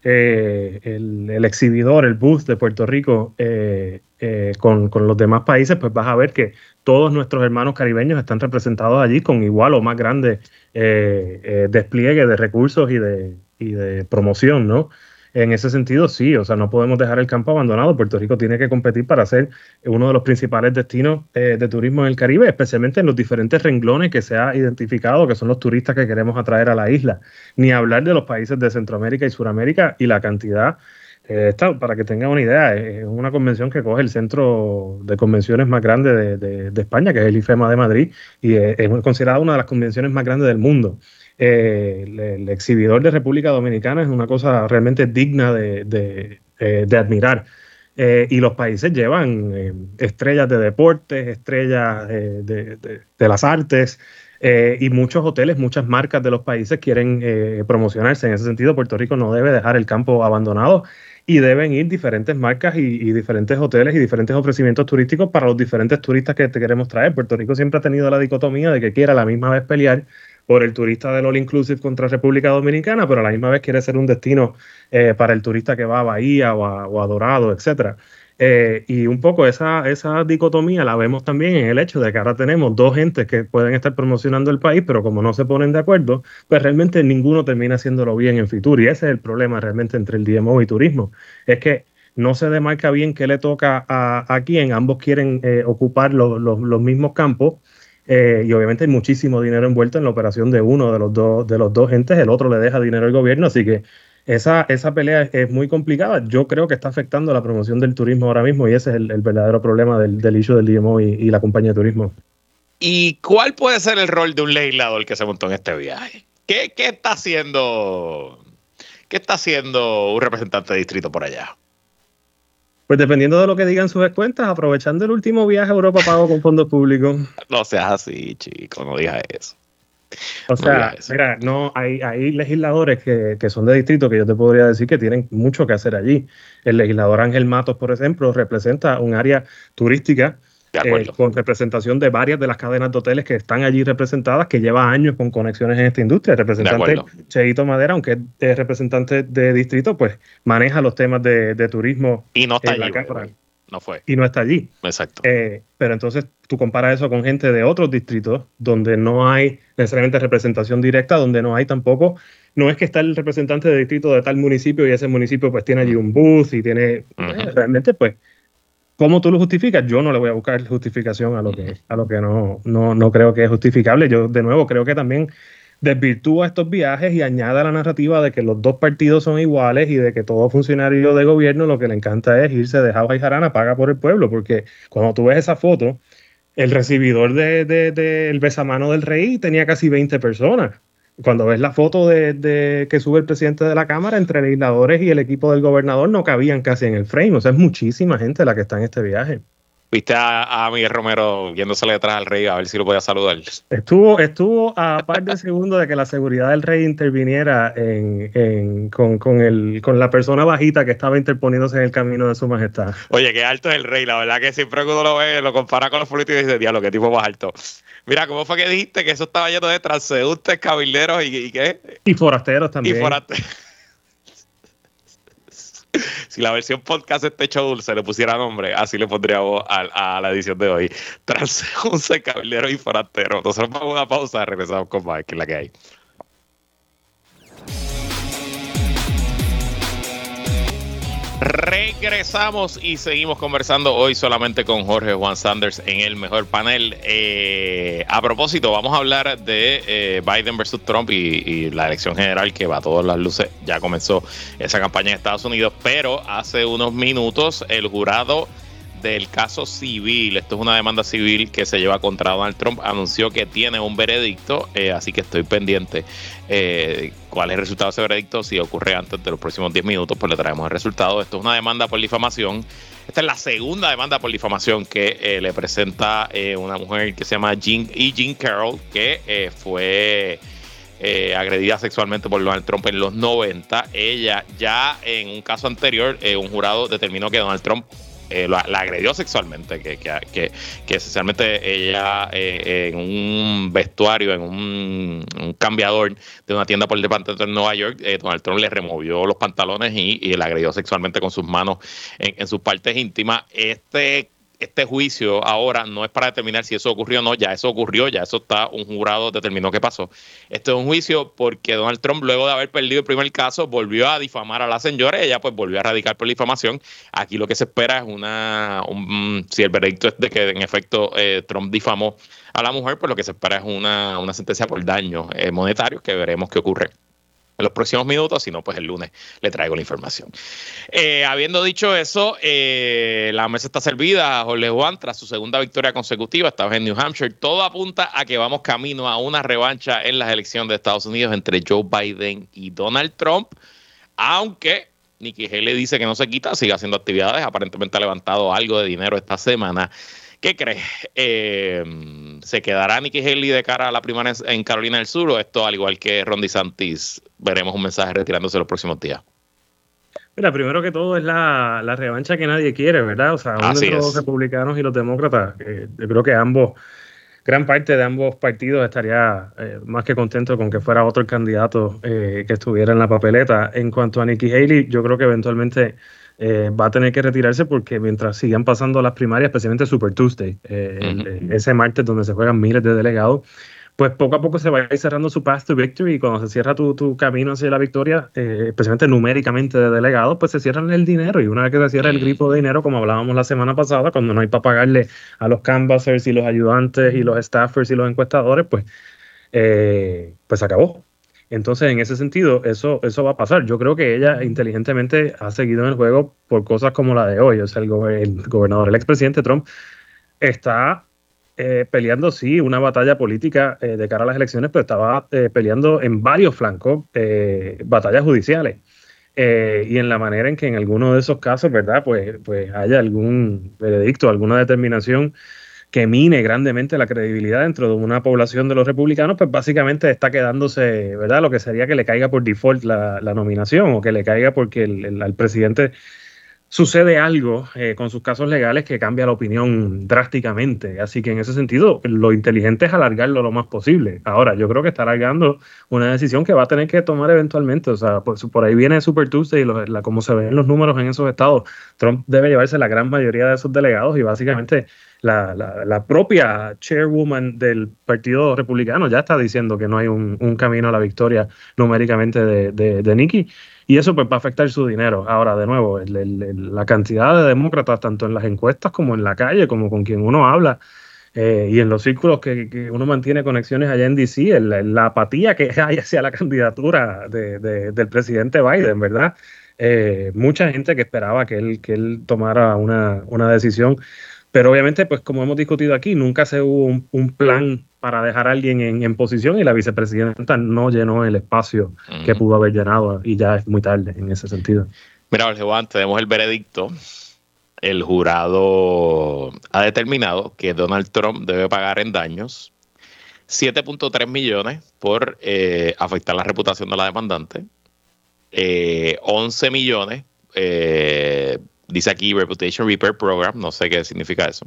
eh, el, exhibidor, el booth de Puerto Rico eh, eh, con, los demás países, pues vas a ver que todos nuestros hermanos caribeños están representados allí con igual o más grande despliegue de recursos y de, y de promoción, ¿no? En ese sentido, sí, o sea, no podemos dejar el campo abandonado. Puerto Rico tiene que competir para ser uno de los principales destinos eh, de turismo en el Caribe, especialmente en los diferentes renglones que se ha identificado, que son los turistas que queremos atraer a la isla. Ni hablar de los países de Centroamérica y Suramérica y la cantidad. Eh, para que tengan una idea, es una convención que coge el centro de convenciones más grande de, España, que es el IFEMA de Madrid, y es, es considerada una de las convenciones más grandes del mundo. Eh, el, exhibidor de República Dominicana es una cosa realmente digna de, eh, admirar. Eh, y los países llevan estrellas de deportes, estrellas de, las artes, y muchos hoteles, muchas marcas de los países quieren promocionarse. En ese sentido, Puerto Rico no debe dejar el campo abandonado y deben ir diferentes marcas y, diferentes hoteles y diferentes ofrecimientos turísticos para los diferentes turistas que te queremos traer. Puerto Rico siempre ha tenido la dicotomía de que quiera a la misma vez pelear por el turista del All Inclusive contra República Dominicana, pero a la misma vez quiere ser un destino eh, para el turista que va a Bahía o a, Dorado, etcétera. Eh, y un poco esa, esa dicotomía la vemos también en el hecho de que ahora tenemos dos gentes que pueden estar promocionando el país, pero como no se ponen de acuerdo, pues realmente ninguno termina haciéndolo bien en Fitur. Y ese es el problema realmente entre el DMO y turismo. Es que no se demarca bien qué le toca a, a quién, ambos quieren eh, ocupar los mismos campos eh, y obviamente hay muchísimo dinero envuelto en la operación de uno de los dos, de los dos entes, el otro le deja dinero al gobierno, así que esa, esa pelea es muy complicada. Yo creo que está afectando la promoción del turismo ahora mismo y ese es el, verdadero problema del, del issue del DMO y, la compañía de turismo. ¿Y cuál puede ser el rol de un legislador que se montó en este viaje? ¿Qué, qué está haciendo? ¿Qué está haciendo un representante de distrito por allá? Pues dependiendo de lo que digan sus cuentas, aprovechando el último viaje a Europa pago con fondos públicos. No seas así, chico, no digas eso. O sea, mira, no, hay, hay legisladores que, que, son de distrito que yo te podría decir que tienen mucho que hacer allí. El legislador Ángel Matos, por ejemplo, representa un área turística eh, con representación de varias de las cadenas de hoteles que están allí representadas, que lleva años con conexiones en esta industria. El representante Cheito Madera, aunque es representante de distrito, pues maneja los temas de, turismo. Y no está allí. No fue. Y no está allí. Exacto. Eh, pero entonces tú comparas eso con gente de otros distritos donde no hay necesariamente representación directa, donde no hay tampoco, no es que está el representante de distrito de tal municipio y ese municipio pues tiene allí un bus y tiene, eh, realmente pues ¿Cómo tú lo justificas? Yo no le voy a buscar justificación a lo que, a lo que no, no, no creo que es justificable. Yo, de nuevo, creo que también desvirtúa estos viajes y añade la narrativa de que los dos partidos son iguales y de que todo funcionario de gobierno lo que le encanta es irse de Java y Jarana, paga por el pueblo, porque cuando tú ves esa foto, el recibidor del de, de, besamano del rey tenía casi 20 personas cuando ves la foto de, que sube el presidente de la Cámara, entre legisladores y el equipo del gobernador no cabían casi en el frame. O sea, es muchísima gente la que está en este viaje. Viste a, Miguel Romero yéndosele detrás al rey a ver si lo podía saludar. Estuvo, estuvo a par de segundos de que la seguridad del rey interviniera en, con, con, el, con la persona bajita que estaba interponiéndose en el camino de su majestad. Oye, qué alto es el rey. La verdad que siempre que uno lo ve, lo compara con los políticos y dice, diablo, qué tipo más alto. Mira, ¿cómo fue que dijiste que eso estaba lleno de transeúntes, cabilderos y, y qué? Y forasteros también. Y forasteros. si la versión podcast este show se le pusiera nombre, así le pondría a, a la edición de hoy. Transeúnte, cabildero y forastero. Nosotros vamos a una pausa, regresamos con más, que es la que hay. Regresamos y seguimos conversando hoy solamente con Jorge Juan Sanders en el mejor panel. Eh, a propósito, vamos a hablar de eh, Biden versus Trump y, la elección general que va a todas las luces. Ya comenzó esa campaña en Estados Unidos, pero hace unos minutos el jurado del caso civil, esto es una demanda civil que se lleva contra Donald Trump, anunció que tiene un veredicto, eh, así que estoy pendiente eh, cuál es el resultado de ese veredicto. Si ocurre antes de los próximos 10 minutos, pues le traemos el resultado. Esto es una demanda por difamación. Esta es la segunda demanda por difamación que eh, le presenta eh, una mujer que se llama Jean, e. Jean Carroll, que fue... agredida sexualmente por Donald Trump en los 90. Ella ya en un caso anterior, un jurado determinó que Donald Trump eh, la, agredió sexualmente, que, que, que, esencialmente ella eh, en un vestuario, en un, cambiador de una tienda por el departamento de Nueva York, eh, Donald Trump le removió los pantalones y, y la agredió sexualmente con sus manos en, en sus partes íntimas. Este este juicio ahora no es para determinar si eso ocurrió o no, ya eso ocurrió, ya eso está, un jurado determinó qué pasó. Este es un juicio porque Donald Trump, luego de haber perdido el primer caso, volvió a difamar a la señora, ella pues volvió a radicar por la difamación. Aquí lo que se espera es una, si el veredicto es de que en efecto eh, Trump difamó a la mujer, pues lo que se espera es una, una sentencia por daños eh, monetarios que veremos qué ocurre en los próximos minutos, si no, pues el lunes le traigo la información. Eh, habiendo dicho eso, eh, la mesa está servida a Jorge Juan tras su segunda victoria consecutiva, esta en New Hampshire. Todo apunta a que vamos camino a una revancha en las elecciones de Estados Unidos entre Joe Biden y Donald Trump, aunque Nikki Haley dice que no se quita, sigue haciendo actividades, aparentemente ha levantado algo de dinero esta semana. ¿Qué crees? Eh, ¿Se quedará Nikki Haley de cara a la primaria en Carolina del Sur o esto, al igual que Ron DeSantis, veremos un mensaje retirándose los próximos días? Mira, primero que todo es la, revancha que nadie quiere, ¿verdad? O sea, entre los republicanos y los demócratas, yo creo que ambos, gran parte de ambos partidos estaría eh, más que contento con que fuera otro candidato eh, que estuviera en la papeleta. En cuanto a Nikki Haley, yo creo que eventualmente eh, va a tener que retirarse porque mientras sigan pasando las primarias, especialmente Super Tuesday, eh, ese martes donde se juegan miles de delegados, pues poco a poco se va a ir cerrando su path to victory y cuando se cierra tu, camino hacia la victoria, eh, especialmente numéricamente de delegados, pues se cierra el dinero y una vez que se cierra el grifo de dinero, como hablábamos la semana pasada, cuando no hay para pagarle a los canvassers y los ayudantes y los staffers y los encuestadores, pues, pues se acabó. Entonces, en ese sentido, eso, eso va a pasar. Yo creo que ella inteligentemente ha seguido en el juego por cosas como la de hoy. O sea, el, gobernador, el expresidente Trump, está eh, peleando, sí, una batalla política eh, de cara a las elecciones, pero estaba eh, peleando en varios flancos batallas judiciales. eh, y en la manera en que en alguno de esos casos, ¿verdad? Pues, pues haya algún veredicto, alguna determinación que mine grandemente la credibilidad dentro de una población de los republicanos, pues básicamente está quedándose, ¿verdad? Lo que sería que le caiga por default la, nominación o que le caiga porque el, presidente sucede algo eh, con sus casos legales que cambia la opinión drásticamente. Así que en ese sentido, lo inteligente es alargarlo lo más posible. Ahora, yo creo que está alargando una decisión que va a tener que tomar eventualmente. O sea, pues, por ahí viene Super Tuesday y como se ven los números en esos estados, Trump debe llevarse la gran mayoría de esos delegados y básicamente la, propia chairwoman del Partido Republicano ya está diciendo que no hay un, camino a la victoria numéricamente de, Nikki. Y eso pues va a afectar su dinero. Ahora, de nuevo, la cantidad de demócratas, tanto en las encuestas como en la calle, como con quien uno habla, eh, y en los círculos que, uno mantiene conexiones allá en DC, la apatía que hay hacia la candidatura del presidente Biden, ¿verdad? Eh, mucha gente que esperaba que él, que él tomara una, una decisión pero obviamente, pues como hemos discutido aquí, nunca se hubo un, plan para dejar a alguien en, posición y la vicepresidenta no llenó el espacio que pudo haber llenado y ya es muy tarde en ese sentido. Mira, Jorge Juan, tenemos el veredicto. El jurado ha determinado que Donald Trump debe pagar en daños 7.3 millones por eh, afectar la reputación de la demandante, 11 eh, millones eh, dice aquí Reputation Repair Program, no sé qué significa eso,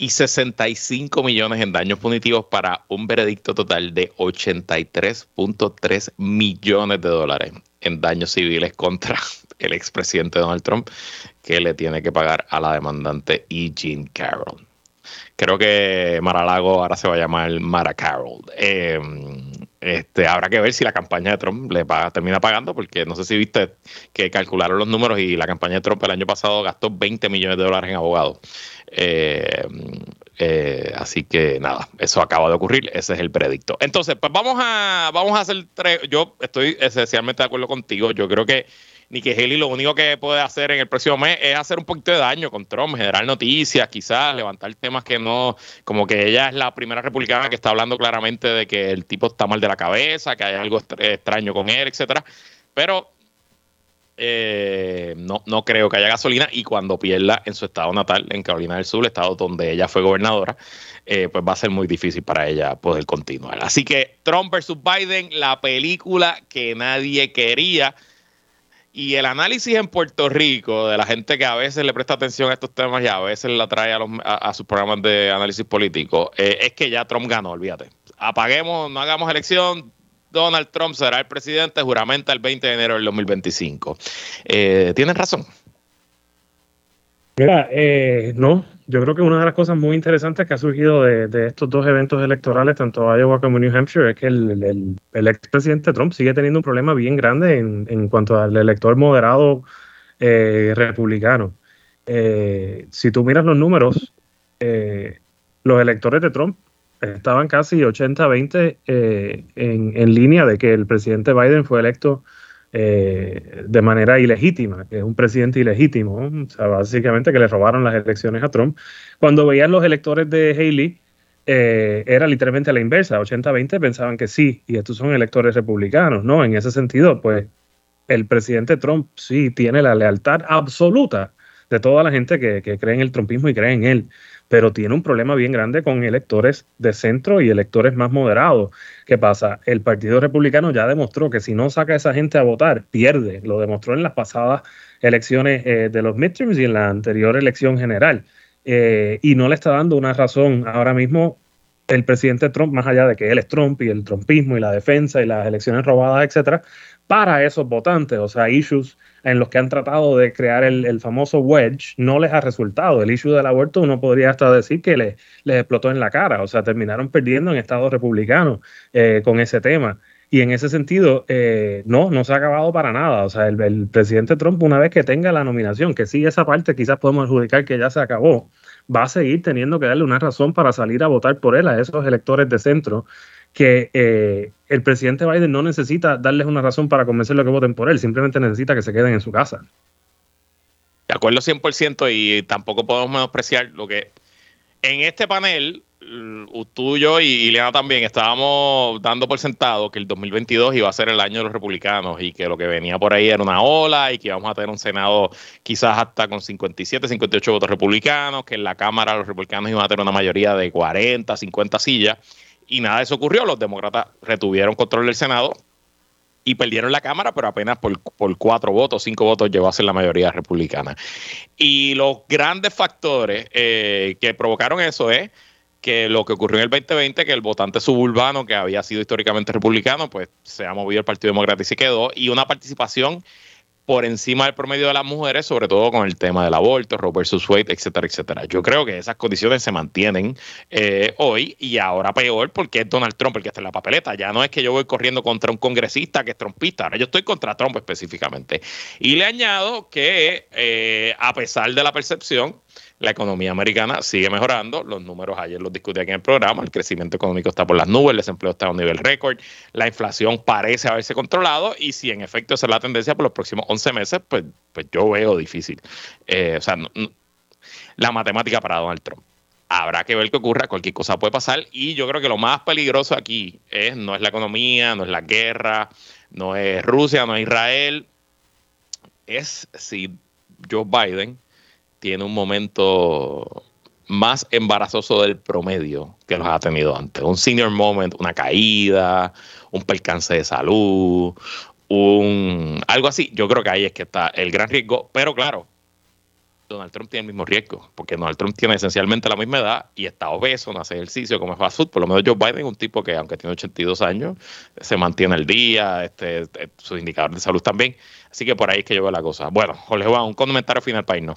y 65 millones en daños punitivos para un veredicto total de 83.3 millones de dólares en daños civiles contra el expresidente Donald Trump, que le tiene que pagar a la demandante E. Jean Carroll. Creo que Maralago ahora se va a llamar Mara Carroll. Em, este, habrá que ver si la campaña de Trump le termina pagando, porque no sé si viste que calcularon los números y la campaña de Trump el año pasado gastó 20 millones de dólares en abogados. Em, eh, así que nada, eso acaba de ocurrir, ese es el predicto. Entonces, pues vamos a, vamos a hacer tres. Yo estoy esencialmente de acuerdo contigo. Yo creo que Nikki Haley lo único que puede hacer en el próximo mes es hacer un poquito de daño con Trump, generar noticias, quizás levantar temas que no, como que ella es la primera republicana que está hablando claramente de que el tipo está mal de la cabeza, que hay algo extraño con él, etcétera. Pero eh, no, no creo que haya gasolina y cuando pierda en su estado natal, en Carolina del Sur, estado donde ella fue gobernadora, eh, pues va a ser muy difícil para ella poder continuar. Así que Trump versus Biden, la película que nadie quería. Y el análisis en Puerto Rico de la gente que a veces le presta atención a estos temas y a veces la trae a, sus programas de análisis político, eh, es que ya Trump ganó, olvídate. Apaguemos, no hagamos elección, Donald Trump será el presidente, juramenta el 20 de enero del 2025. Eh, ¿Tienen razón? Mira, eh, no, yo creo que una de las cosas muy interesantes que ha surgido de, estos dos eventos electorales, tanto Iowa como New Hampshire, es que el, el, expresidente Trump sigue teniendo un problema bien grande en, cuanto al elector moderado eh, republicano. Eh, si tú miras los números, eh, los electores de Trump estaban casi 80-20 en, en línea de que el presidente Biden fue electo eh, de manera ilegítima, que es un presidente ilegítimo, básicamente que le robaron las elecciones a Trump. Cuando veían los electores de Haley, eh, era literalmente la inversa, 80-20 pensaban que sí, y estos son electores republicanos, ¿no? En ese sentido, pues el presidente Trump sí tiene la lealtad absoluta de toda la gente que, que cree en el trumpismo y cree en él pero tiene un problema bien grande con electores de centro y electores más moderados. ¿Qué pasa? El Partido Republicano ya demostró que si no saca a esa gente a votar, pierde. Lo demostró en las pasadas elecciones eh, de los midterms y en la anterior elección general. Eh, y no le está dando una razón ahora mismo el presidente Trump, más allá de que él es Trump y el trumpismo y la defensa y las elecciones robadas, etcétera, para esos votantes, o sea, issues en los que han tratado de crear el, famoso wedge, no les ha resultado. El issue del aborto uno podría hasta decir que les, explotó en la cara, o sea, terminaron perdiendo en estados republicanos eh, con ese tema. Y en ese sentido, eh, no, no se ha acabado para nada. O sea, el, presidente Trump, una vez que tenga la nominación, que sí, esa parte quizás podemos adjudicar que ya se acabó, va a seguir teniendo que darle una razón para salir a votar por él a esos electores de centro que eh, el presidente Biden no necesita darles una razón para convencerlos que voten por él, simplemente necesita que se queden en su casa. De acuerdo 100% y tampoco podemos menospreciar lo que en este panel tú, yo y Ileana también estábamos dando por sentado que el 2022 iba a ser el año de los republicanos y que lo que venía por ahí era una ola y que íbamos a tener un Senado quizás hasta con 57, 58 votos republicanos, que en la Cámara los republicanos iban a tener una mayoría de 40, 50 sillas. Y nada de eso ocurrió. Los demócratas retuvieron control del Senado, y perdieron la Cámara, pero apenas por, cuatro votos, cinco votos llegó a ser la mayoría republicana. Y los grandes factores eh, que provocaron eso es que lo que ocurrió en el 2020, que el votante suburbano, que había sido históricamente republicano, pues se ha movido el Partido Demócrata y se quedó, y una participación por encima del promedio de las mujeres, sobre todo con el tema del aborto, Roe versus Wade, etcétera, etcétera. Yo creo que esas condiciones se mantienen eh, hoy y ahora peor porque es Donald Trump el que está en la papeleta. Ya no es que yo voy corriendo contra un congresista que es trompista, ahora yo estoy contra Trump específicamente. Y le añado que eh, a pesar de la percepción, la economía americana sigue mejorando. Los números ayer los discutí aquí en el programa. El crecimiento económico está por las nubes, el desempleo está a un nivel récord, la inflación parece haberse controlado y si en efecto esa es la tendencia por los próximos 11 meses, pues, pues yo veo difícil. Eh, o sea, la matemática para Donald Trump. Habrá que ver qué ocurra, cualquier cosa puede pasar y yo creo que lo más peligroso aquí es no es la economía, no es la guerra, no es Rusia, no es Israel, es si Joe Biden tiene un momento más embarazoso del promedio que los ha tenido antes. Un senior moment, una caída, un percance de salud, un algo así. Yo creo que ahí es que está el gran riesgo. Pero claro, Donald Trump tiene el mismo riesgo, porque Donald Trump tiene esencialmente la misma edad y está obeso, no hace ejercicio, come fast food. Por lo menos Joe Biden es un tipo que, aunque tiene 82 años, se mantiene al día, este, este, de salud también. Así que por ahí es que yo veo la cosa. Bueno, Jorge Juan, un comentario final para irnos.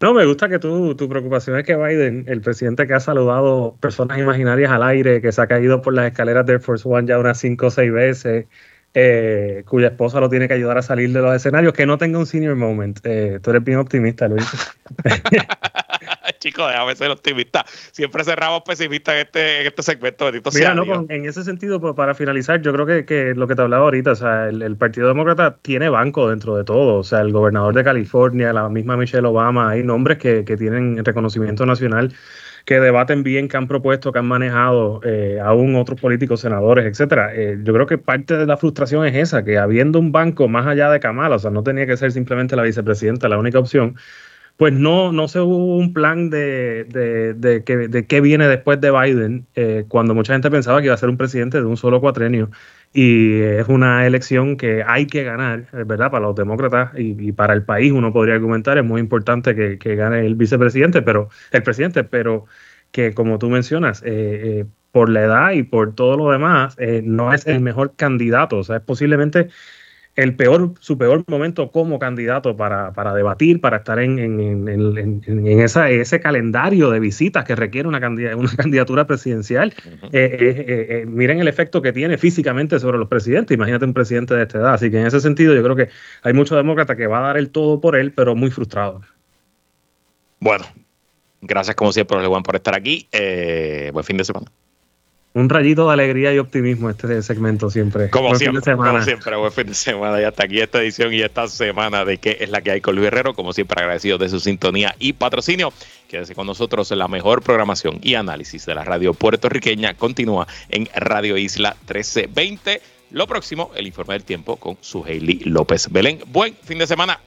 No, me gusta que tú, tu preocupación es que Biden, el presidente que ha saludado personas imaginarias al aire, que se ha caído por las escaleras de Air Force One ya unas cinco o seis veces, eh, cuya esposa lo tiene que ayudar a salir de los escenarios, que no tenga un senior moment. Eh, tú eres bien optimista, Luis. Chicos, déjame ser optimista. Siempre cerramos pesimistas en este, en este segmento. Mira, no, en ese sentido, pues, para finalizar, yo creo que, que, lo que te hablaba ahorita, o sea, el, Partido Demócrata tiene banco dentro de todo. O sea, el gobernador de California, la misma Michelle Obama, hay nombres que, que tienen reconocimiento nacional que debaten bien, que han propuesto, que han manejado eh, aún otros políticos, senadores, etcétera. Eh, yo creo que parte de la frustración es esa, que habiendo un banco más allá de Kamala, o sea, no tenía que ser simplemente la vicepresidenta la única opción, pues no, no se hubo un plan de, de, que, de qué viene después de Biden, eh, cuando mucha gente pensaba que iba a ser un presidente de un solo cuatrenio. Y es una elección que hay que ganar, ¿verdad? Para los demócratas y, para el país, uno podría argumentar, es muy importante que, que, gane el vicepresidente, pero el presidente, pero que como tú mencionas, eh, eh, por la edad y por todo lo demás, no es el mejor candidato. O sea, es posiblemente el peor, su peor momento como candidato para, para debatir, para estar en, en, en, en esa, ese calendario de visitas que requiere una, una candidatura presidencial. Eh, eh, eh, miren el efecto que tiene físicamente sobre los presidentes. Imagínate un presidente de esta edad. Así que en ese sentido yo creo que hay muchos demócratas que va a dar el todo por él, pero muy frustrados. Bueno, gracias como siempre, Juan, por estar aquí. buen fin de semana un rayito de alegría y optimismo este segmento siempre. Como siempre, como siempre, buen fin de semana. Y hasta aquí esta edición y esta semana de qué es la que hay con Luis Herrero. Como siempre, agradecido de su sintonía y patrocinio. Quédese con nosotros. La mejor programación y análisis de la radio puertorriqueña continúa en Radio Isla 1320. Lo próximo, el informe del tiempo con su Hailey López Belén. Buen fin de semana.